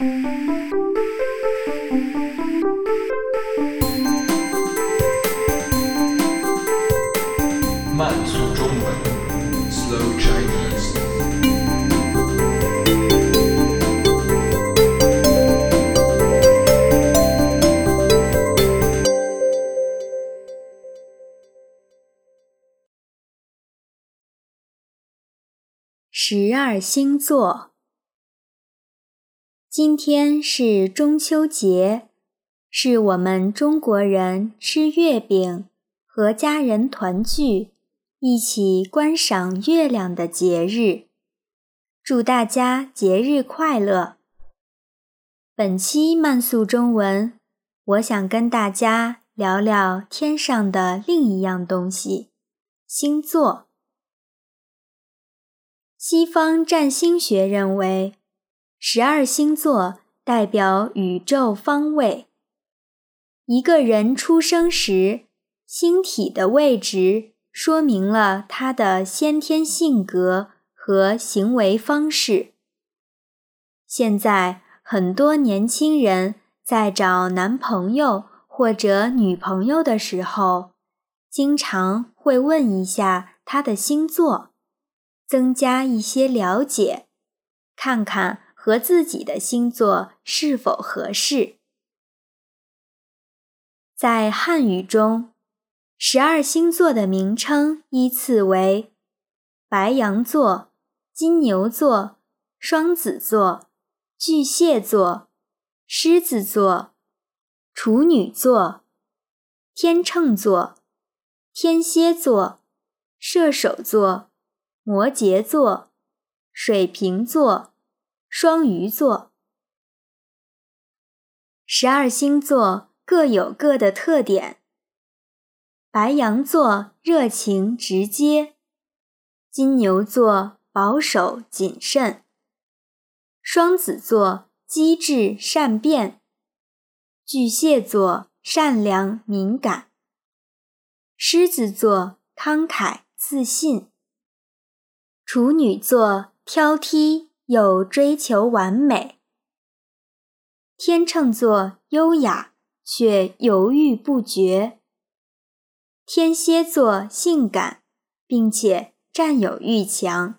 慢速中文，Slow Chinese。十二星座。今天是中秋节，是我们中国人吃月饼、和家人团聚、一起观赏月亮的节日。祝大家节日快乐！本期慢速中文，我想跟大家聊聊天上的另一样东西——星座。西方占星学认为，十二星座代表宇宙方位。一个人出生时，星体的位置说明了他的先天性格和行为方式。现在，很多年轻人在找男朋友或者女朋友的时候，经常会问一下他的星座。增加一些了解，看看和自己的星座是否合适。在汉语中，十二星座的名称依次为：白羊座、金牛座、双子座、巨蟹座、狮子座、处女座、天秤座、天蝎座、射手座。摩羯座、水瓶座、双鱼座，十二星座各有各的特点。白羊座热情直接，金牛座保守谨慎，双子座机智善变，巨蟹座善良敏感，狮子座慷慨自信。处女座挑剔又追求完美，天秤座优雅却犹豫不决，天蝎座性感并且占有欲强，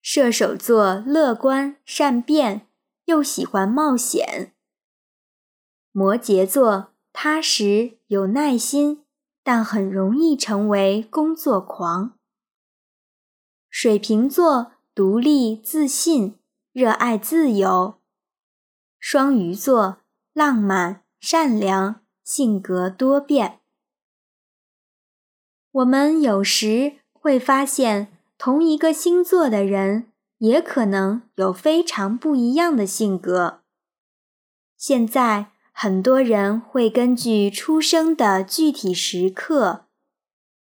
射手座乐观善变又喜欢冒险，摩羯座踏实有耐心，但很容易成为工作狂。水瓶座独立自信，热爱自由；双鱼座浪漫善良，性格多变。我们有时会发现，同一个星座的人也可能有非常不一样的性格。现在，很多人会根据出生的具体时刻，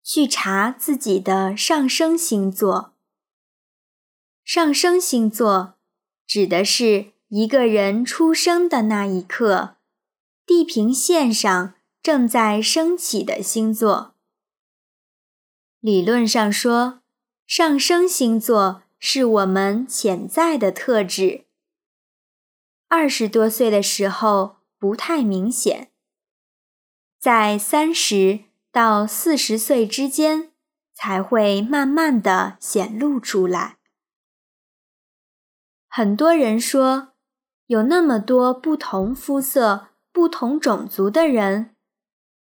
去查自己的上升星座。上升星座指的是一个人出生的那一刻，地平线上正在升起的星座。理论上说，上升星座是我们潜在的特质。二十多岁的时候不太明显，在三十到四十岁之间才会慢慢的显露出来。很多人说，有那么多不同肤色、不同种族的人，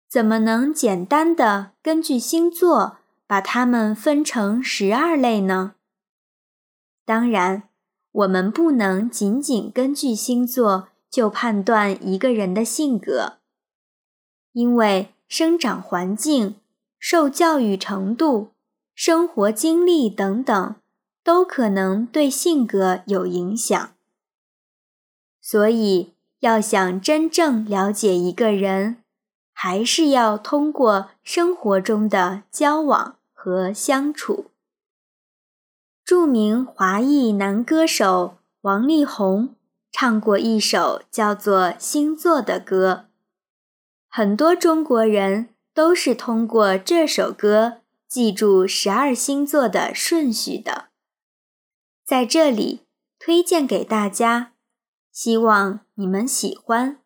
怎么能简单的根据星座把他们分成十二类呢？当然，我们不能仅仅根据星座就判断一个人的性格，因为生长环境、受教育程度、生活经历等等。都可能对性格有影响，所以要想真正了解一个人，还是要通过生活中的交往和相处。著名华裔男歌手王力宏唱过一首叫做《星座》的歌，很多中国人都是通过这首歌记住十二星座的顺序的。在这里推荐给大家，希望你们喜欢。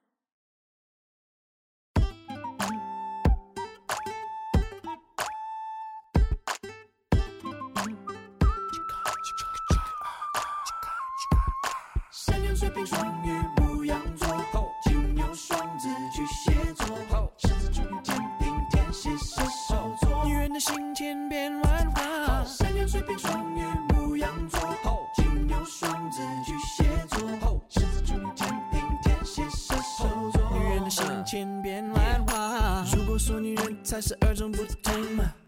山羊、水瓶、双鱼、牧羊座，金牛、双子、巨蟹座，狮子、处女、天平、天蝎、射手座。女人的心千变万化。山羊、水瓶、双鱼、才是二种不同。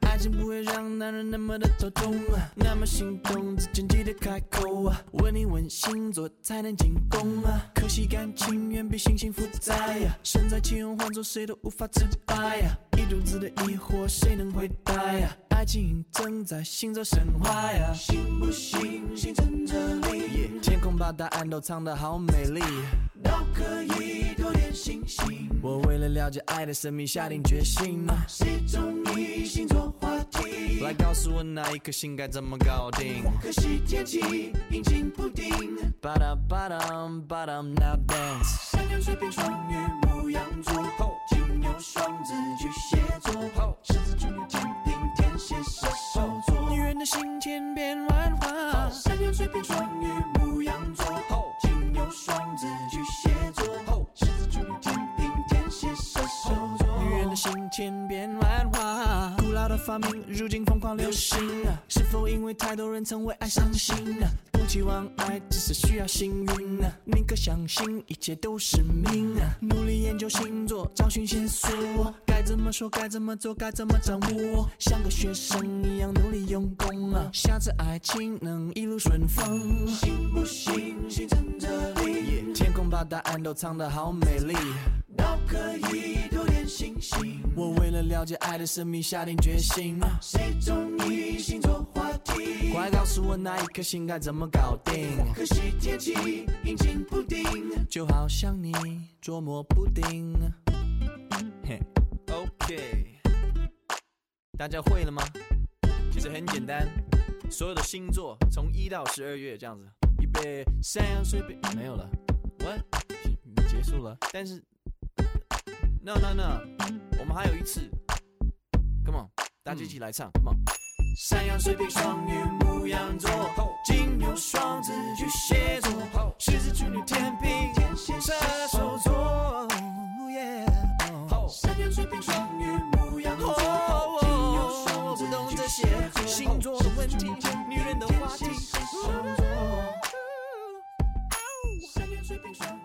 爱情不会让男人那么的头痛啊，那么心动之前记得开口啊，问你问星座才能进攻啊。可惜感情远比星星复杂呀，身在其中换做谁都无法自拔呀，一肚子的疑惑谁能回答呀？爱情正在行走神话呀，信不信星辰这里？天空把答案都藏得好美丽，都可以星星。我为了了解爱的神秘下定决心啊，谁中意星座？来告诉我哪一颗星该怎么搞定？可惜天气阴晴不定。巴达巴达巴达，Now dance。山羊、水瓶、双鱼、牧羊座，金牛、双子、巨蟹座，狮子、处女、天平、天蝎、射手座。女人的心千变万化。山羊、水瓶、双鱼、牧羊座，发明，如今疯狂流行啊！是否因为太多人曾为爱伤心啊？不期望爱，只是需要幸运啊！宁可相信一切都是命啊！努力研究星座，找寻线索，该怎么说，该怎么做，该怎么掌握？像个学生一样努力用功啊！下次爱情能一路顺风，信不信星辰这里？天空把答案都藏得好美丽。都可以多点星星。我为了了解爱的神秘下定决心。谁中意星座话题？快告诉我那一颗星该怎么搞定？可惜天气阴晴不定，就好像你捉摸不定。嘿，OK，大家会了吗？其实很简单，所有的星座从一到十二月这样子，预备，三羊、水瓶，没有了，What？结束了，但是。No No No，我们还有一次，Come on，大家一起来唱，Come on。山羊、水瓶、双鱼、牧羊座，金牛、双子、巨蟹座，狮子、处女、天平、天蝎、射手座。山羊、水瓶、双鱼、牧羊座，金牛、双子、巨蟹座，星座的问题，女人的话题。山羊、水瓶、双。